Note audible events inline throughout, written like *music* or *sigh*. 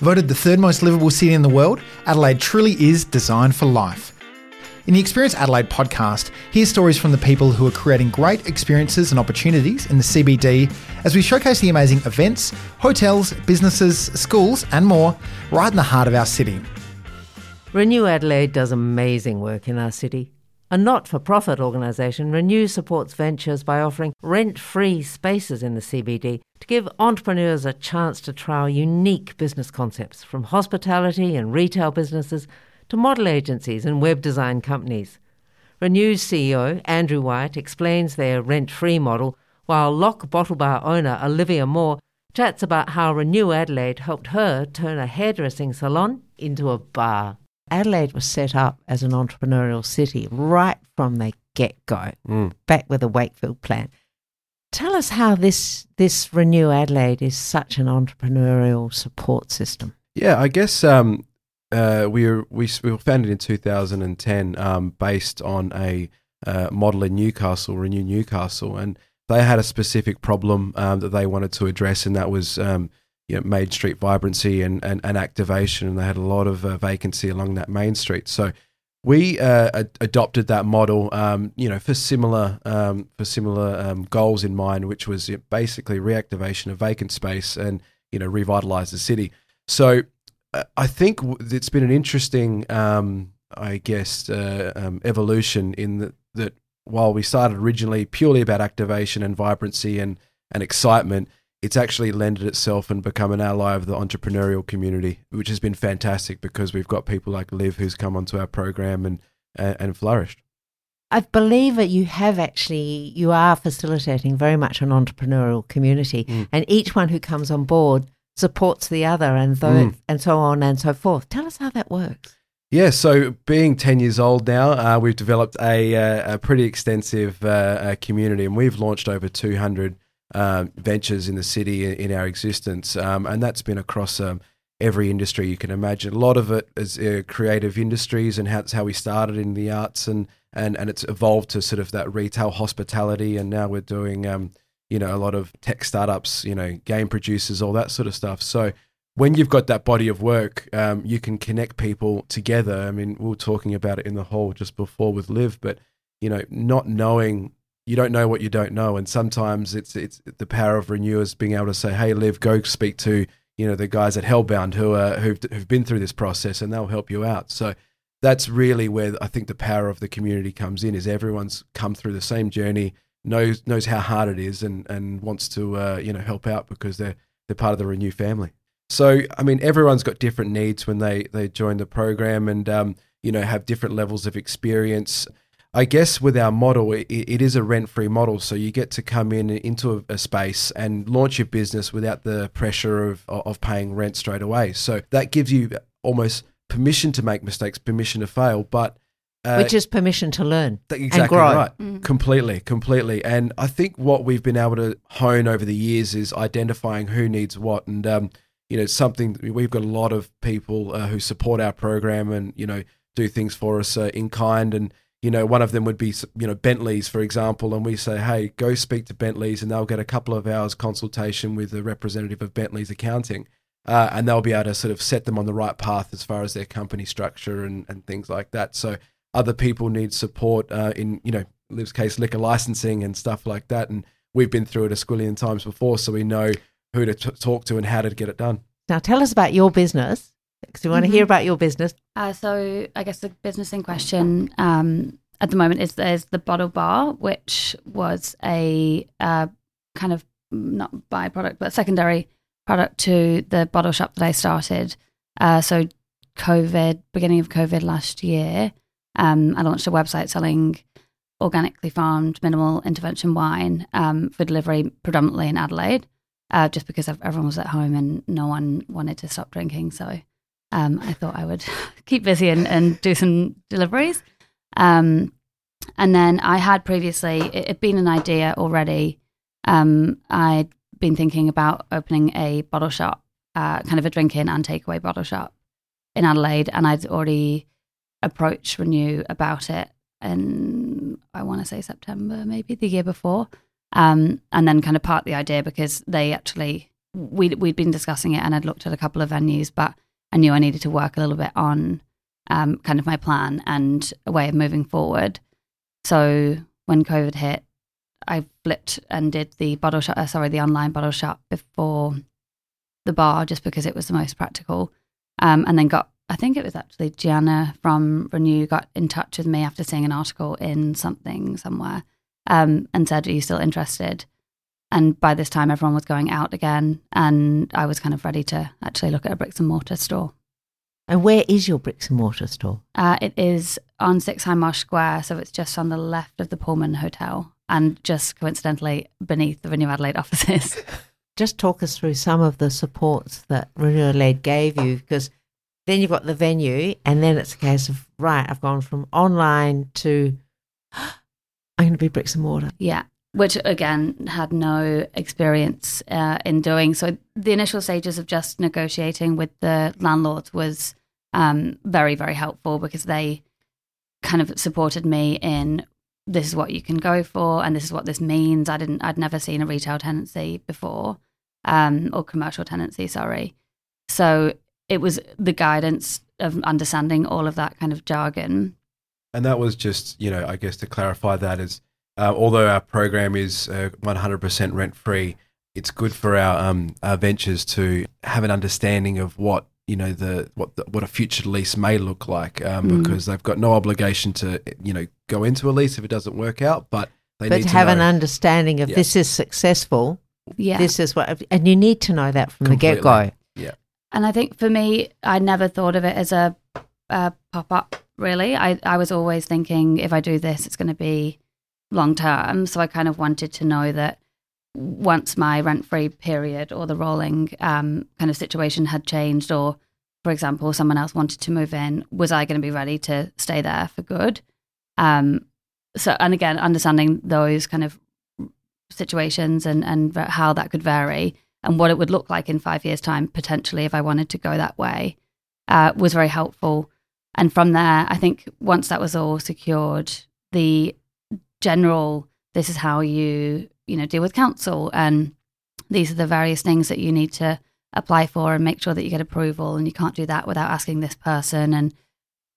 Voted the third most livable city in the world, Adelaide truly is designed for life. In the Experience Adelaide podcast, hear stories from the people who are creating great experiences and opportunities in the CBD as we showcase the amazing events, hotels, businesses, schools, and more right in the heart of our city. Renew Adelaide does amazing work in our city. A not for profit organisation, Renew supports ventures by offering rent free spaces in the CBD to give entrepreneurs a chance to trial unique business concepts from hospitality and retail businesses to model agencies and web design companies. Renew's CEO, Andrew White, explains their rent free model, while Lock Bottle Bar owner Olivia Moore chats about how Renew Adelaide helped her turn a hairdressing salon into a bar. Adelaide was set up as an entrepreneurial city right from the get go, Mm. back with the Wakefield plan. Tell us how this this Renew Adelaide is such an entrepreneurial support system. Yeah, I guess um, uh, we were we, we were founded in 2010, um, based on a uh, model in Newcastle, Renew Newcastle, and they had a specific problem um, that they wanted to address, and that was um, you know, Main Street vibrancy and, and, and activation, and they had a lot of uh, vacancy along that main street. So we uh, ad- adopted that model, um, you know, for similar um, for similar um, goals in mind, which was uh, basically reactivation of vacant space and you know revitalize the city. So uh, I think it's been an interesting, um, I guess, uh, um, evolution in that that while we started originally purely about activation and vibrancy and and excitement, it's actually lended itself and become an ally of the entrepreneurial community, which has been fantastic because we've got people like Liv who's come onto our program and and, and flourished. I believe that you have actually you are facilitating very much an entrepreneurial community, Mm. and each one who comes on board supports the other, and though Mm. and so on and so forth. Tell us how that works. Yeah, so being 10 years old now, uh, we've developed a, uh, a pretty extensive uh, uh, community and we've launched over 200 um, ventures in the city in, our existence. Um, and that's been across um, every industry you can imagine. A lot of it is uh, creative industries and how, that's how we started in the arts and, and, and it's evolved to sort of that retail hospitality. And now we're doing, um, you know, a lot of tech startups, you know, game producers, all that sort of stuff. So, when you've got that body of work, um, you can connect people together. I mean, we were talking about it in the hall just before with Liv, but you know, not knowing you don't know what you don't know, and sometimes it's it's the power of renewers being able to say, "Hey, Liv, go speak to you know the guys at Hellbound who are who've who've been through this process, and they'll help you out." So that's really where I think the power of the community comes in. Is everyone's come through the same journey, knows knows how hard it is, and and wants to uh, you know help out because they're they're part of the Renew family. So, I mean, everyone's got different needs when they, they join the program and, um, you know, have different levels of experience. I guess with our model, it, it is a rent free model. So you get to come in into a, a space and launch your business without the pressure of, of paying rent straight away. So that gives you almost permission to make mistakes, permission to fail, but uh, which is permission to learn Th- and Exactly grow. right. Mm. Completely, completely. And I think what we've been able to hone over the years is identifying who needs what. And, um, you know, something we've got a lot of people uh, who support our program and, you know, do things for us uh, in kind. And, you know, one of them would be, you know, Bentley's, for example. And we say, hey, go speak to Bentley's and they'll get a couple of hours consultation with the representative of Bentley's accounting. Uh, and they'll be able to sort of set them on the right path as far as their company structure and, and things like that. So, other people need support uh, in you know Liv's case liquor licensing and stuff like that and we've been through it a squillion times before so we know who to t- talk to and how to get it done Now, tell us about your business. Because we want to Mhm. hear about your business. Uh, so I guess the business in question um, at the moment is there's the Bottle Bar, which was a uh, kind of not byproduct but secondary product to the bottle shop that I started. Uh, so COVID, beginning of COVID last year, um, I launched a website selling organically farmed minimal intervention wine um, for delivery predominantly in Adelaide, uh, just because everyone was at home and no one wanted to stop drinking. So um, I thought I would *laughs* keep busy and, and do some deliveries. Um, and then I had previously, it had been an idea already. Um, I'd been thinking about opening a bottle shop, uh, kind of a drink in and takeaway bottle shop in Adelaide. And I'd already approached Renew about it in, I want to say September, maybe the year before. Um, and then kind of part the idea because they actually we we'd been discussing it, and I'd looked at a couple of venues, but I knew I needed to work a little bit on um, kind of my plan and a way of moving forward. So when COVID hit, I flipped and did the bottle shop, uh, sorry, the online bottle shop before the bar, just because it was the most practical. Um, and then got, I think it was actually Gianna from Renew got in touch with me after seeing an article in something somewhere um, and said, "Are you still interested?" And by this time, everyone was going out again, and I was kind of ready to actually look at a bricks and mortar store. And where is your bricks and mortar store? Uh, it is on Six Hindmarsh Square, so it's just on the left of the Pullman Hotel, and just coincidentally beneath the Renew Adelaide offices. *laughs* Just talk us through some of the supports that Renew Adelaide gave you, because then you've got the venue, and then it's a case of right. I've gone from online to *gasps* I'm going to be bricks and mortar. Yeah, which again had no experience uh, in doing. So the initial stages of just negotiating with the landlords was um, very, very helpful because they kind of supported me in this is what you can go for and this is what this means. I didn't, I'd never seen a retail tenancy before um, or commercial tenancy, sorry. So it was the guidance of understanding all of that kind of jargon. And that was just, you know, I guess to clarify that is uh, although our program is uh, 100% rent free, it's good for our, um, our ventures to have an understanding of what you know the what the, what a future lease may look like um, Mm. because they've got no obligation to you know go into a lease if it doesn't work out, but they but need to have an understanding of Yeah. this is successful. Yeah. This is what, and you need to know that from Completely. the get go. Yeah, And I think for me, I never thought of it as a, a pop up, really. I, I was always thinking if I do this, it's going to be long term. So I kind of wanted to know that once my rent free period or the rolling um, kind of situation had changed, or for example, someone else wanted to move in, was I going to be ready to stay there for good? Um, so, and again, understanding those kind of situations and, and how that could vary and what it would look like in five years' time, potentially, if I wanted to go that way, uh, was very helpful. And from there, I think once that was all secured, the general this is how you you know deal with council and these are the various things that you need to apply for and make sure that you get approval and you can't do that without asking this person and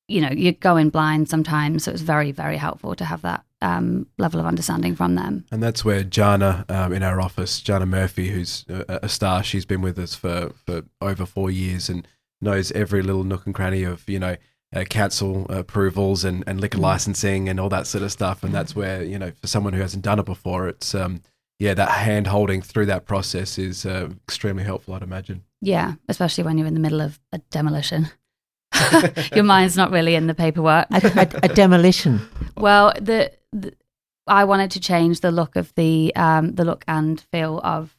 you know you're going blind sometimes so it's very very helpful to have that um, level of understanding from them. And that's where Jana um, in our office, Jana Murphy, who's a, a star, she's been with us for, for over four years and knows every little nook and cranny of, you know, uh, council approvals and, and liquor licensing and all that sort of stuff. And that's where, you know, for someone who hasn't done it before, it's, um, yeah, that hand holding through that process is uh, extremely helpful, I'd imagine. yeah especially when you're in the middle of a demolition *laughs* *laughs* your mind's not really in the paperwork A, a, a demolition. *laughs* Well, the, the I wanted to change the look of the um, the look and feel of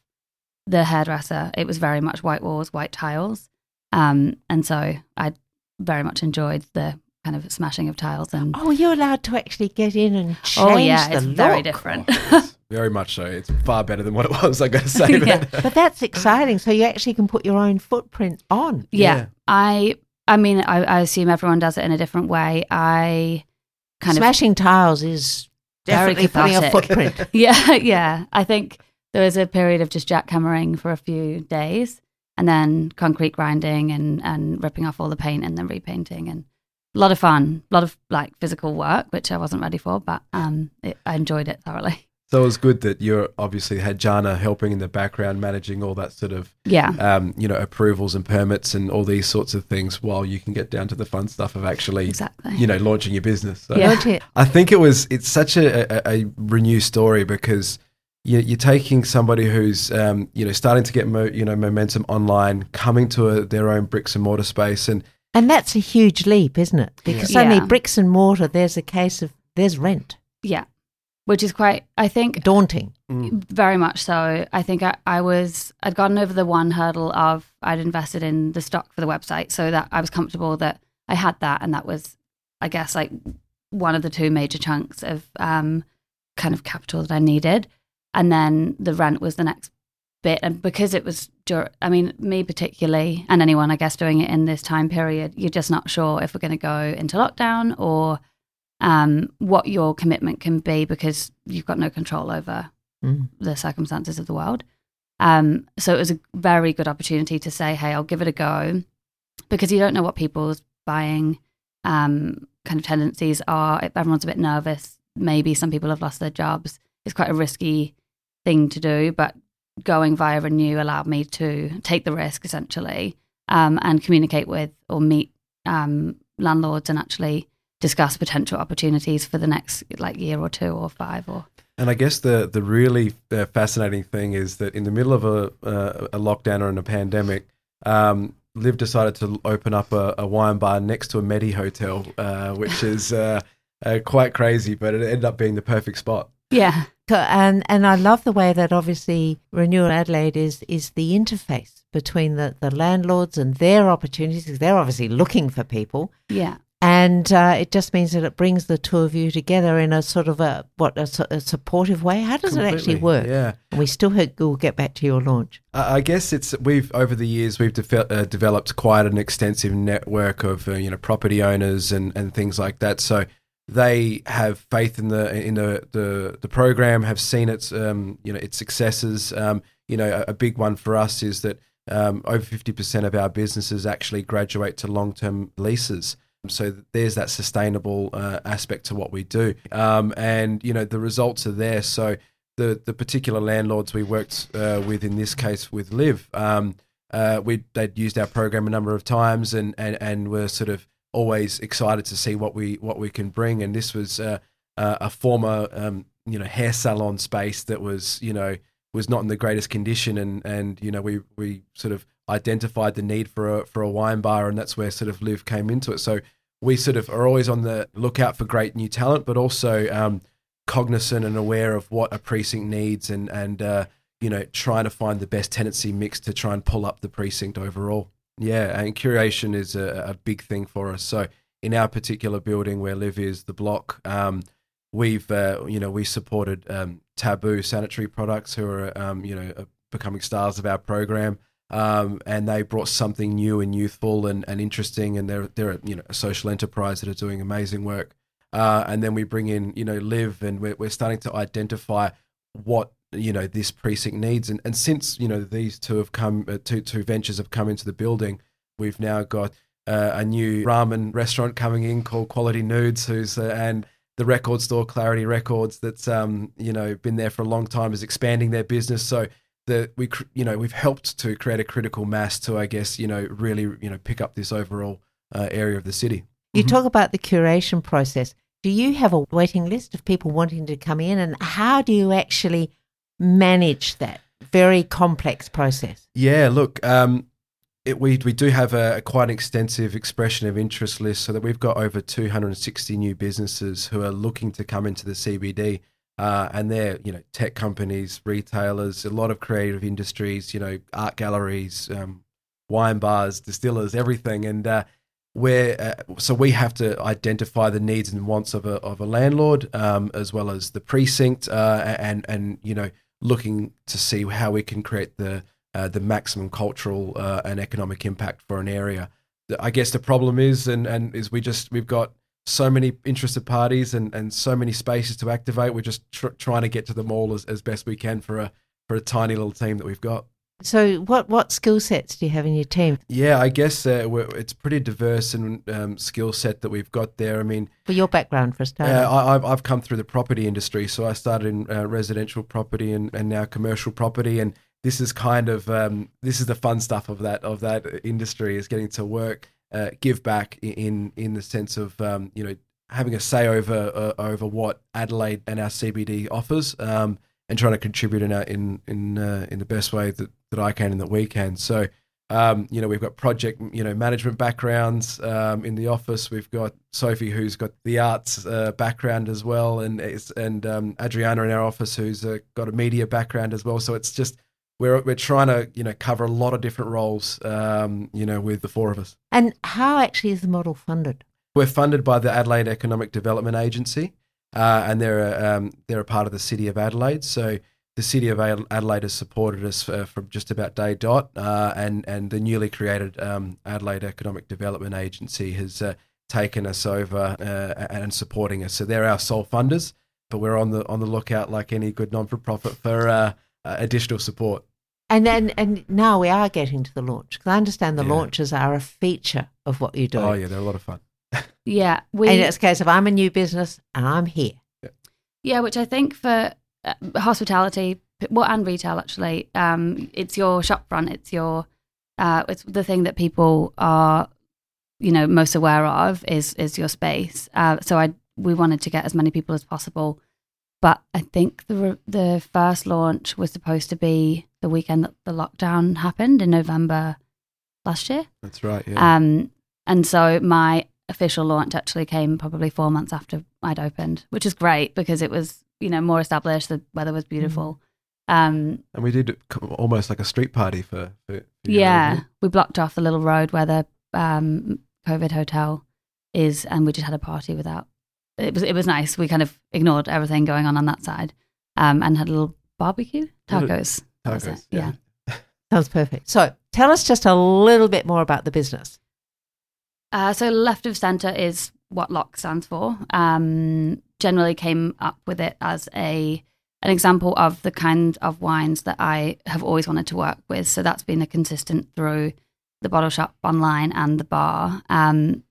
the hairdresser. It was very much white walls, white tiles, um, and so I very much enjoyed the kind of smashing of tiles and. Oh, you're allowed to actually get in and change Oh yeah, the it's very different. It's very much so. It's far better than what it was, I got to *laughs* say. but- Yeah. But that's exciting. So you actually can put your own footprint on. yeah. Yeah. I I mean I, I assume everyone does it in a different way. I kind of Smashing tiles is Very definitely putting a footprint. *laughs* Yeah, yeah. I think there was a period of just jackhammering for a few days and then concrete grinding and, and ripping off all the paint and then repainting and a lot of fun, a lot of like physical work, which I wasn't ready for, but um, it, I enjoyed it thoroughly. *laughs* So it was good that you obviously had Jana helping in the background, managing all that sort of, Yeah. um, you know, approvals and permits and all these sorts of things, while you can get down to the fun stuff of actually, Exactly. you know, launching your business. So Yeah. I think it was it's such a, a, a renew story because you, you're taking somebody who's um, you know starting to get mo, you know momentum online, coming to a, their own bricks and mortar space, and And that's a huge leap, isn't it? Because suddenly Yeah. bricks and mortar, there's a case of there's rent. Yeah. Which is quite, I think, Daunting. Very much so. I think I, I was I'd gotten over the one hurdle of I'd invested in the stock for the website, so that I was comfortable that I had that, and that was, I guess, like one of the two major chunks of um, kind of capital that I needed, and then the rent was the next bit, and because it was, dur- I mean, me particularly, and anyone I guess doing it in this time period, you're just not sure if we're going to go into lockdown or um, what your commitment can be because you've got no control over Mm. the circumstances of the world. Um, so it was a very good opportunity to say, hey, I'll give it a go because you don't know what people's buying um, kind of tendencies are. Everyone's a bit nervous. Maybe some people have lost their jobs. It's quite a risky thing to do, but going via Renew allowed me to take the risk essentially um, and communicate with or meet um, landlords and actually discuss potential opportunities for the next like year or two or five or and I guess the the really uh, fascinating thing is that in the middle of a uh, a lockdown or in a pandemic, um, Liv decided to open up a, a, wine bar next to a Medi hotel, uh, which is uh, uh, quite crazy, but it ended up being the perfect spot. Yeah, and and I love the way that obviously Renew Adelaide is is the interface between the, the landlords and their opportunities because they're obviously looking for people. Yeah, and uh, it just means that it brings the two of you together in a sort of a what a, a supportive way. How does Completely, it actually work? Yeah, we still hope we'll get back to your launch. I guess it's we've over the years we've de- uh, developed quite an extensive network of uh, you know property owners and, and things like that. So they have faith in the in the the, the program, have seen its um, you know its successes. Um, you know, a, a, big one for us is that um, over fifty percent of our businesses actually graduate to long term leases. So there's that sustainable uh, aspect to what we do, um, and you know the results are there. So the the particular landlords we worked uh, with in this case with Liv, um, uh, we they'd used our program a number of times, and and and were sort of always excited to see what we what we can bring. And this was uh, a former um, you know hair salon space that was you know was not in the greatest condition, and and you know we we sort of identified the need for a for a wine bar, and that's where sort of Liv came into it. So we sort of are always on the lookout for great new talent, but also um, cognizant and aware of what a precinct needs, and and uh, you know trying to find the best tenancy mix to try and pull up the precinct overall. Yeah, and curation is a, a big thing for us. So in our particular building where Liv is, the block. Um, we've uh, you know we supported um, Taboo sanitary products who are um, you know becoming stars of our program um, and they brought something new and youthful and, and interesting. And they're they're you know a social enterprise that are doing amazing work. Uh, and then we bring in you know Liv, and we're we're starting to identify what you know this precinct needs. And and since you know these two have come, uh, two two ventures have come into the building, we've now got uh, a new ramen restaurant coming in called Quality Nudes, who's uh, and the record store Clarity Records that's um you know been there for a long time is expanding their business. So that we you know we've helped to create a critical mass to I guess you know really you know pick up this overall uh, area of the city. You mm-hmm. talk about the curation process. Do you have a waiting list of people wanting to come in, and how do you actually manage that very complex process? Yeah, look, um, it, we we do have a, a, quite an extensive expression of interest list, so that we've got over 260 new businesses who are looking to come into the CBD uh, and they're you know tech companies, retailers, a lot of creative industries, you know art galleries, um, wine bars, distillers, everything, and uh, where uh, so we have to identify the needs and wants of a of a landlord um, as well as the precinct, uh, and and you know looking to see how we can create the uh, the maximum cultural uh, and economic impact for an area. I guess the problem is, and and is we just we've got so many interested parties and, and so many spaces to activate. We're just tr- trying to get to them all as, as best we can for a for a tiny little team that we've got. So, what what skill sets do you have in your team? Yeah, I guess uh, it's pretty diverse in um, skill set that we've got there. I mean, for your background, for a start, uh, I, have come through the property industry, so I started in uh, residential property and, and now commercial property, and this is kind of um, this is the fun stuff of that of that industry is getting to work uh, give back in in the sense of um, you know having a say over uh, over what Adelaide and our CBD offers, um, and trying to contribute in our, in in uh, in the best way that, that I can and that we can. So. Um, you know, we've got project, you know, management backgrounds um, in the office. We've got Sophie, who's got the arts uh, background as well, and and um, Adriana in our office, who's uh, got a media background as well. So it's just we're we're trying to you know cover a lot of different roles, um, you know, with the four of us. And how actually is the model funded? We're funded by the Adelaide Economic Development Agency, uh, and they're a, um, they're a part of the City of Adelaide. So the City of Adelaide has supported us uh, from just about day dot, uh, and and the newly created um, Adelaide Economic Development Agency has uh, taken us over uh, and supporting us. So they're our sole funders, but we're on the on the lookout like any good non for profit for uh, additional support. And then, and now we are getting to the launch because I understand the Yeah. launches are a feature of what you do. Oh yeah, they're a lot of fun. *laughs* Yeah, we and it's a case of I'm a new business and I'm here. Yeah, which I think for uh, hospitality, well, and retail actually, um, it's your shop front. It's your, uh, it's the thing that people are, you know, most aware of is is your space. Uh, so I we wanted to get as many people as possible, but I think the re- the first launch was supposed to be the weekend that the lockdown happened in November last year. That's right. Yeah. Um, and so my official launch actually came probably four months after I'd opened, which is great because it was, you know, more established. The weather was beautiful. Um, and we did almost like a street party for. for, for yeah, review. we blocked off the little road where the um, COVID hotel is, and we just had a party without. It was it was nice. We kind of ignored everything going on on that side, um, and had a little barbecue tacos. Tacos. it, yeah. Sounds perfect. So tell us just a little bit more about the business. Uh, so left of center is what LOCK stands for. Um, generally came up with it as a an example of the kind of wines that I have always wanted to work with. So that's been a consistent through the bottle shop online and the bar. Um,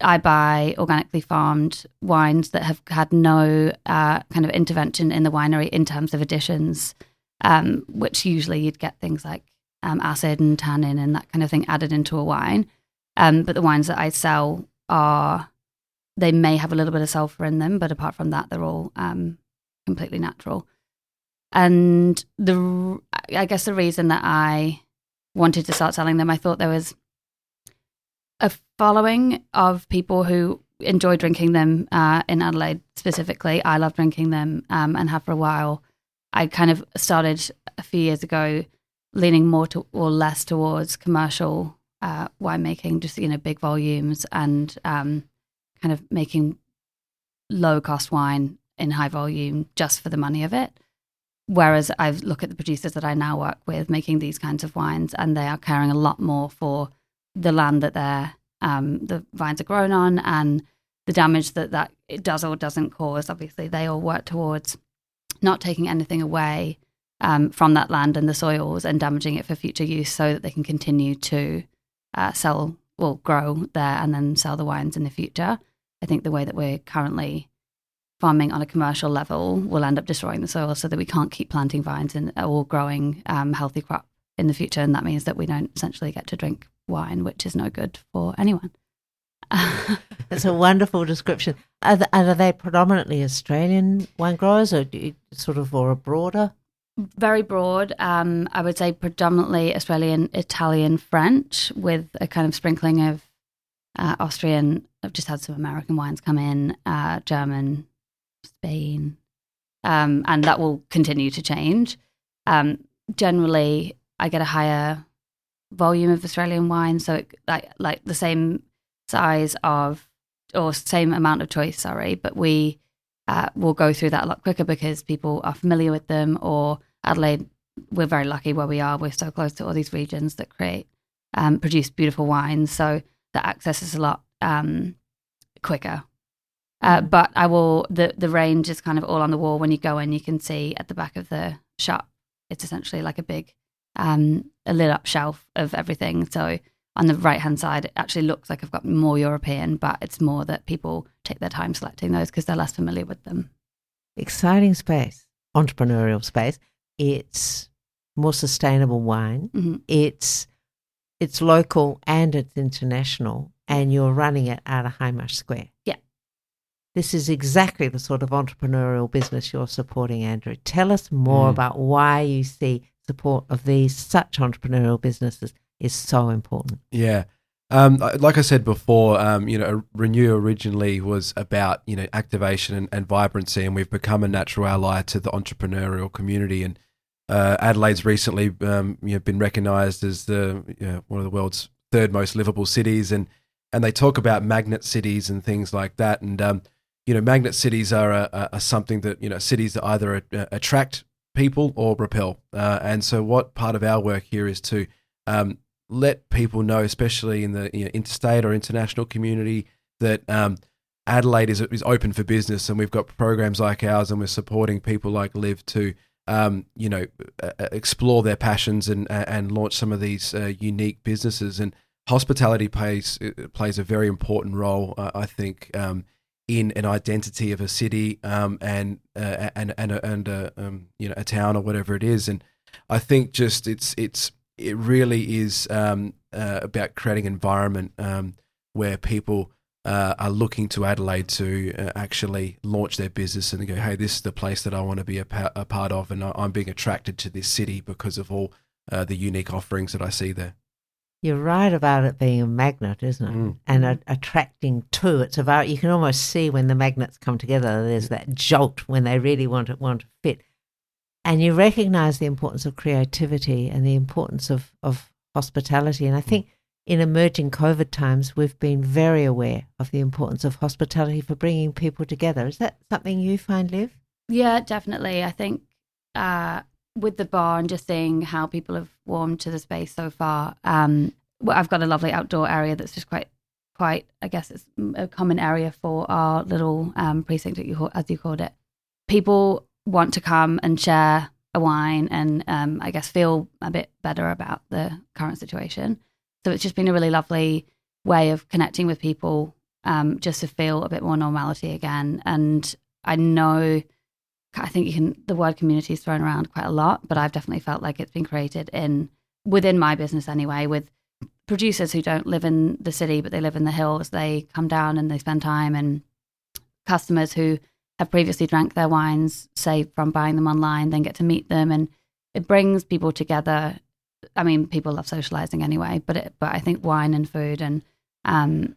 I buy organically farmed wines that have had no uh, kind of intervention in the winery in terms of additions, um, which usually you'd get things like um, acid and tannin and that kind of thing added into a wine. Um, but the wines that I sell are, they may have a little bit of sulfur in them, but apart from that, they're all um, completely natural. And the, I guess the reason that I wanted to start selling them, I thought there was a following of people who enjoy drinking them uh, in Adelaide specifically. I love drinking them um, and have for a while. I kind of started a few years ago leaning more to, or less towards commercial uh, winemaking, just you know big volumes and um, kind of making low cost wine in high volume just for the money of it. Whereas I look at the producers that I now work with making these kinds of wines, and they are caring a lot more for the land that their um, the vines are grown on and the damage that that it does or doesn't cause. Obviously, they all work towards not taking anything away um, from that land and the soils and damaging it for future use, so that they can continue to uh, sell, well, grow there and then sell the wines in the future. I think the way that we're currently farming on a commercial level will end up destroying the soil, so that we can't keep planting vines and or growing um, healthy crop in the future, and that means that we don't essentially get to drink wine, which is no good for anyone. *laughs* That's a wonderful description. Are, th- are they predominantly Australian wine growers or sort of or a broader? very broad. Um, I would say predominantly Australian, Italian, French, with a kind of sprinkling of uh, Austrian. I've just had some American wines come in, uh, German, Spain, um, and that will continue to change. Um, generally, I get a higher volume of Australian wine, so it, like like the same size of or same amount of choice. Sorry, but we uh, will go through that a lot quicker because people are familiar with them. Or Adelaide, we're very lucky where we are. We're so close to all these regions that create, um, produce beautiful wines. So the access is a lot um, quicker. Uh, but I will, the, the range is kind of all on the wall. When you go in, you can see at the back of the shop, it's essentially like a big, um, a lit up shelf of everything. So on the right hand side, it actually looks like I've got more European, but it's more that people take their time selecting those because they're less familiar with them. Exciting space, entrepreneurial space. It's more sustainable wine. hmm It's it's local and it's international, and you're running it out of Hindmarsh Square. Yeah. This is exactly the sort of entrepreneurial business you're supporting, Andrew. Tell us more Mm. about why you see support of these such entrepreneurial businesses is so important. Yeah. Um, like I said before, um, you know, Renew originally was about you know activation and, and vibrancy, and we've become a natural ally to the entrepreneurial community. And uh, Adelaide's recently um, you know been recognised as the you know, one of the world's third most livable cities, and and they talk about magnet cities and things like that. And um, you know, magnet cities are a, a, something that you know cities that either a, attract people or repel. Uh, and so, what part of our work here is to um, let people know, especially in the you know, interstate or international community, that um, Adelaide is is open for business, and we've got programs like ours, and we're supporting people like Liv to um, you know, uh, uh, explore their passions and and launch some of these uh, unique businesses. And hospitality plays uh, plays a very important role, uh, I think, um, in an identity of a city um, and uh, and and a, and a, um, you know a town or whatever it is. And I think just it's it's it really is um, about creating environment um, where people uh, are looking to Adelaide to uh, actually launch their business and go, hey, this is the place that I want to be a, pa- a part of, and I'm being attracted to this city because of all uh, the unique offerings that I see there. You're right about it being a magnet, isn't it? Mm. And a, attracting to. It's about you can almost see when the magnets come together. There's that jolt when they really want to want to fit, and you recognise the importance of creativity and the importance of of hospitality. And I think in emerging COVID times, we've been very aware of the importance of hospitality for bringing people together. Is that something you find, Liv? Yeah, definitely. I think uh, with the bar and just seeing how people have warmed to the space so far, um, well, I've got a lovely outdoor area that's just quite, quite. I guess it's a common area for our little um, precinct, as you called it. People want to come and share a wine and um, I guess feel a bit better about the current situation. So it's just been a really lovely way of connecting with people, um, just to feel a bit more normality again. And I know, I think you can, the word community is thrown around quite a lot, but I've definitely felt like it's been created in within my business anyway, with producers who don't live in the city but they live in the hills. They come down and they spend time, and customers who have previously drank their wines, say from buying them online, then get to meet them, and it brings people together I mean, people love socializing anyway, but it, but I think wine and food and um,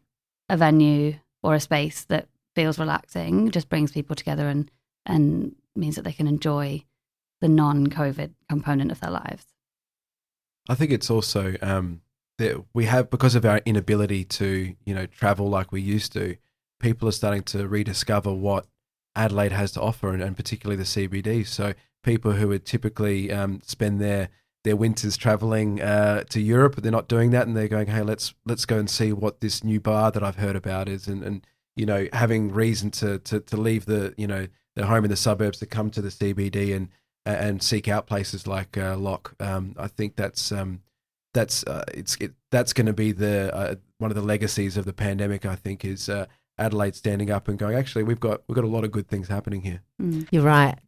a venue or a space that feels relaxing just brings people together and and means that they can enjoy the non-COVID component of their lives. I think it's also um, that we have because of our inability to you know travel like we used to. People are starting to rediscover what Adelaide has to offer, and, and particularly the CBD. So people who would typically um, spend their their winters traveling uh, to Europe, but they're not doing that, and they're going, "Hey, let's let's go and see what this new bar that I've heard about is," and and you know, having reason to to to leave the you know their home in the suburbs to come to the CBD and and seek out places like uh, Lock. Um, I think that's um, that's uh, it's it, that's going to be the uh, one of the legacies of the pandemic. I think is uh, Adelaide standing up and going, actually, we've got we've got a lot of good things happening here. Mm. You're right.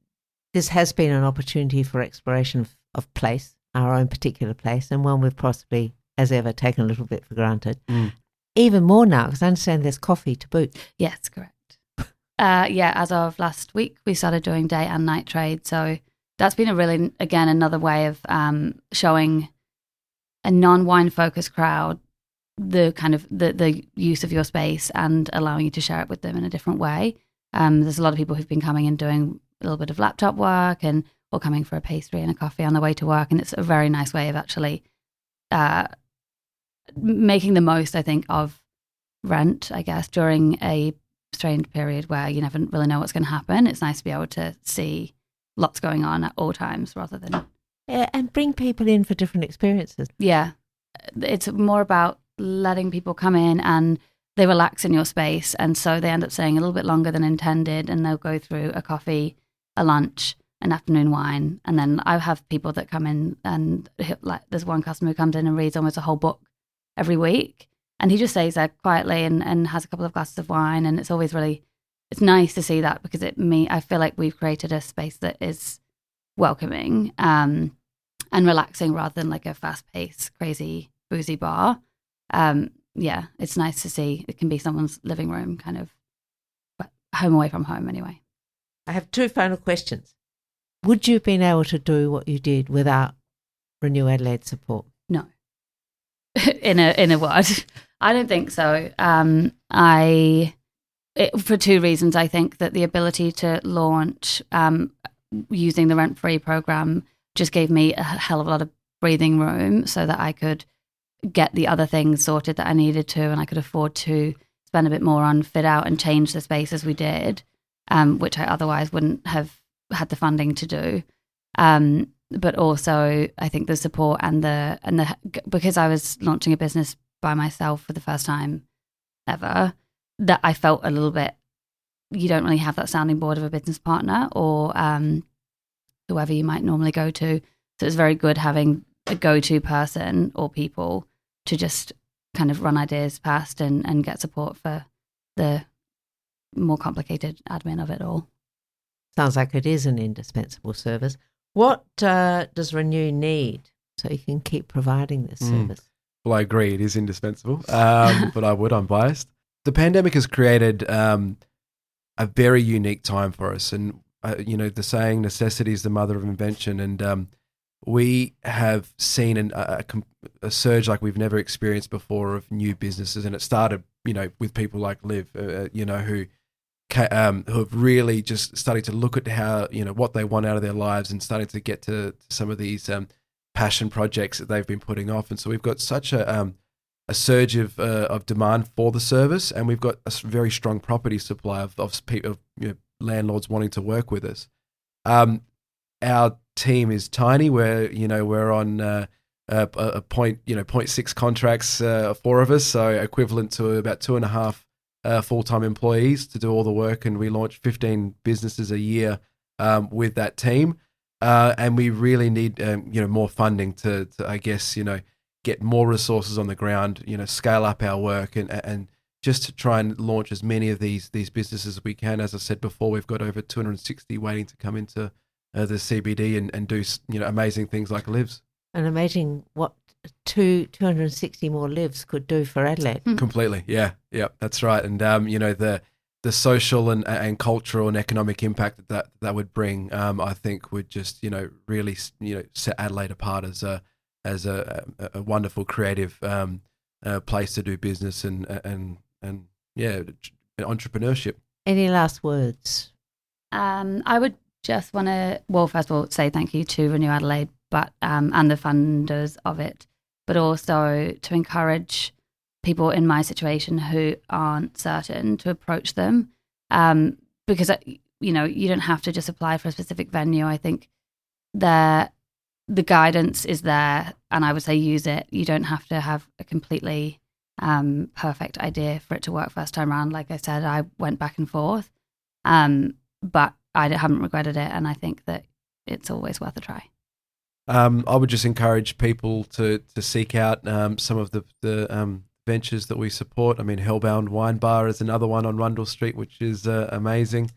This has been an opportunity for exploration of, of place our own particular place and one we've possibly, as ever, taken a little bit for granted. Mm. Even more now, because I understand there's coffee to boot. Yes, correct. *laughs* Uh, yeah, as of last week, we started doing day and night trade. So that's been a really, again, another way of um, showing a non wine focused crowd the kind of the, the use of your space and allowing you to share it with them in a different way. Um, there's a lot of people who've been coming and doing a little bit of laptop work and or coming for a pastry and a coffee on the way to work. And it's a very nice way of actually uh, making the most, I think, of rent, I guess, during a strange period where you never really know what's going to happen. It's nice to be able to see lots going on at all times rather than. Yeah, and bring people in for different experiences. Yeah. It's more about letting people come in and they relax in your space. And so they end up staying a little bit longer than intended and they'll go through a coffee, a lunch, an afternoon wine, and then I have people that come in and like there's one customer who comes in and reads almost a whole book every week, and he just stays there quietly and, and has a couple of glasses of wine, and it's always really it's nice to see that because it me I feel like we've created a space that is welcoming um, and relaxing rather than like a fast paced crazy boozy bar. Um, yeah, it's nice to see it can be someone's living room kind of, but home away from home anyway. I have two final questions. Would you have been able to do what you did without Renew Adelaide support? No. *laughs* in a in a word, I don't think so. Um, I it, for two reasons. I think that the ability to launch um, using the rent free program just gave me a hell of a lot of breathing room, so that I could get the other things sorted that I needed to, and I could afford to spend a bit more on fit out and change the space as we did, um, which I otherwise wouldn't have had the funding to do. Um, but also, I think the support and the and the because I was launching a business by myself for the first time ever, that I felt a little bit. You don't really have that sounding board of a business partner or um, whoever you might normally go to. So it's very good having a go to person or people to just kind of run ideas past and, and get support for the more complicated admin of it all. Sounds like it is an indispensable service. What uh, does Renew need so you can keep providing this Mm. service? Well, I agree, it is indispensable, um, *laughs* but I would, I'm biased. The pandemic has created um, a very unique time for us. And, uh, you know, the saying, necessity is the mother of invention. And um, we have seen an, a, a surge like we've never experienced before of new businesses. And it started, you know, with people like Liv, uh, you know, who um, who have really just started to look at how you know what they want out of their lives and starting to get to, some of these um, passion projects that they've been putting off. And so we've got such a um, a surge of uh, of demand for the service, and we've got a very strong property supply of of, of you know, landlords wanting to work with us. Um, our team is tiny. We're you know we're on. Uh, a a point, you know, six contracts, uh, four of us, so equivalent to about two and a half uh, full-time employees to do all the work, and we launch 15 businesses a year um, with that team. Uh, and we really need, um, you know, more funding to, to, I guess, you know, get more resources on the ground, you know, scale up our work, and and just to try and launch as many of these these businesses as we can. As I said before, we've got over 260 waiting to come into uh, the CBD and, and do, you know, amazing things like lives. And imagine what two 260 more lives could do for Adelaide. Completely, yeah, yeah, that's right. And um, you know the the social and and cultural and economic impact that that, that would bring, um, I think would just you know really you know set Adelaide apart as a as a a, a wonderful creative um, uh, place to do business and and and yeah, entrepreneurship. Any last words? Um, I would just want to, well, first of all, say thank you to Renew Adelaide, but um, and the funders of it, but also to encourage people in my situation who aren't certain to approach them, um, because uh, you know you don't have to just apply for a specific venue. I think there the guidance is there, and I would say use it. You don't have to have a completely um, perfect idea for it to work first time around. Like I said, I went back and forth, um, but I haven't regretted it, and I think that it's always worth a try. Um, I would just encourage people to to seek out um, some of the the um, ventures that we support. I mean, Hellbound Wine Bar is another one on Rundle Street, which is uh, amazing.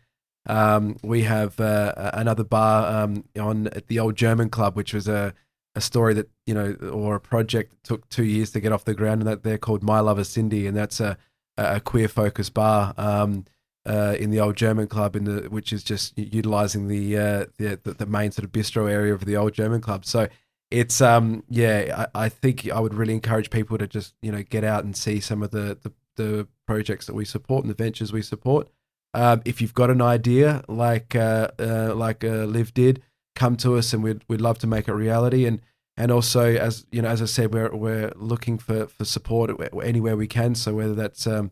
Um, we have uh, another bar um, on at the Old German Club, which was a a story that you know, or a project that took two years to get off the ground, and that they're called My Lover Cindy, and that's a a queer focused bar. Um, uh, in the old German club, in the which is just utilizing the, uh, the the main sort of bistro area of the old German club. So it's um yeah, I, I think I would really encourage people to just you know get out and see some of the the, the projects that we support and the ventures we support. Um, if you've got an idea like uh, uh, like uh, Liv did, come to us and we'd we'd love to make it reality. And and also as you know as I said, we're we're looking for for support anywhere we can. So whether that's um,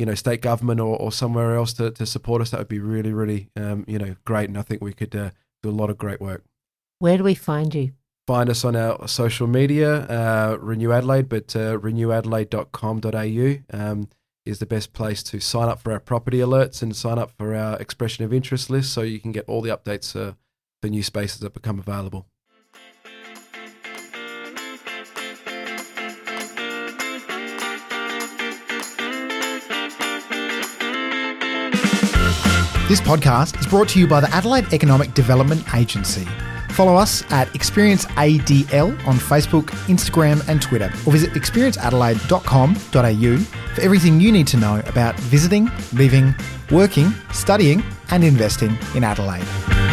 you know, state government or, or somewhere else to, to support us, that would be really, really, um, you know, great. And I think we could uh, do a lot of great work. Where do we find you? Find us on our social media, uh, Renew Adelaide, but uh, renewadelaide.com.au um, is the best place to sign up for our property alerts and sign up for our expression of interest list so you can get all the updates uh, for new spaces that become available. This podcast is brought to you by the Adelaide Economic Development Agency. Follow us at Experience ADL on Facebook, Instagram, and Twitter, or visit experienceadelaide.com.au for everything you need to know about visiting, living, working, studying, and investing in Adelaide.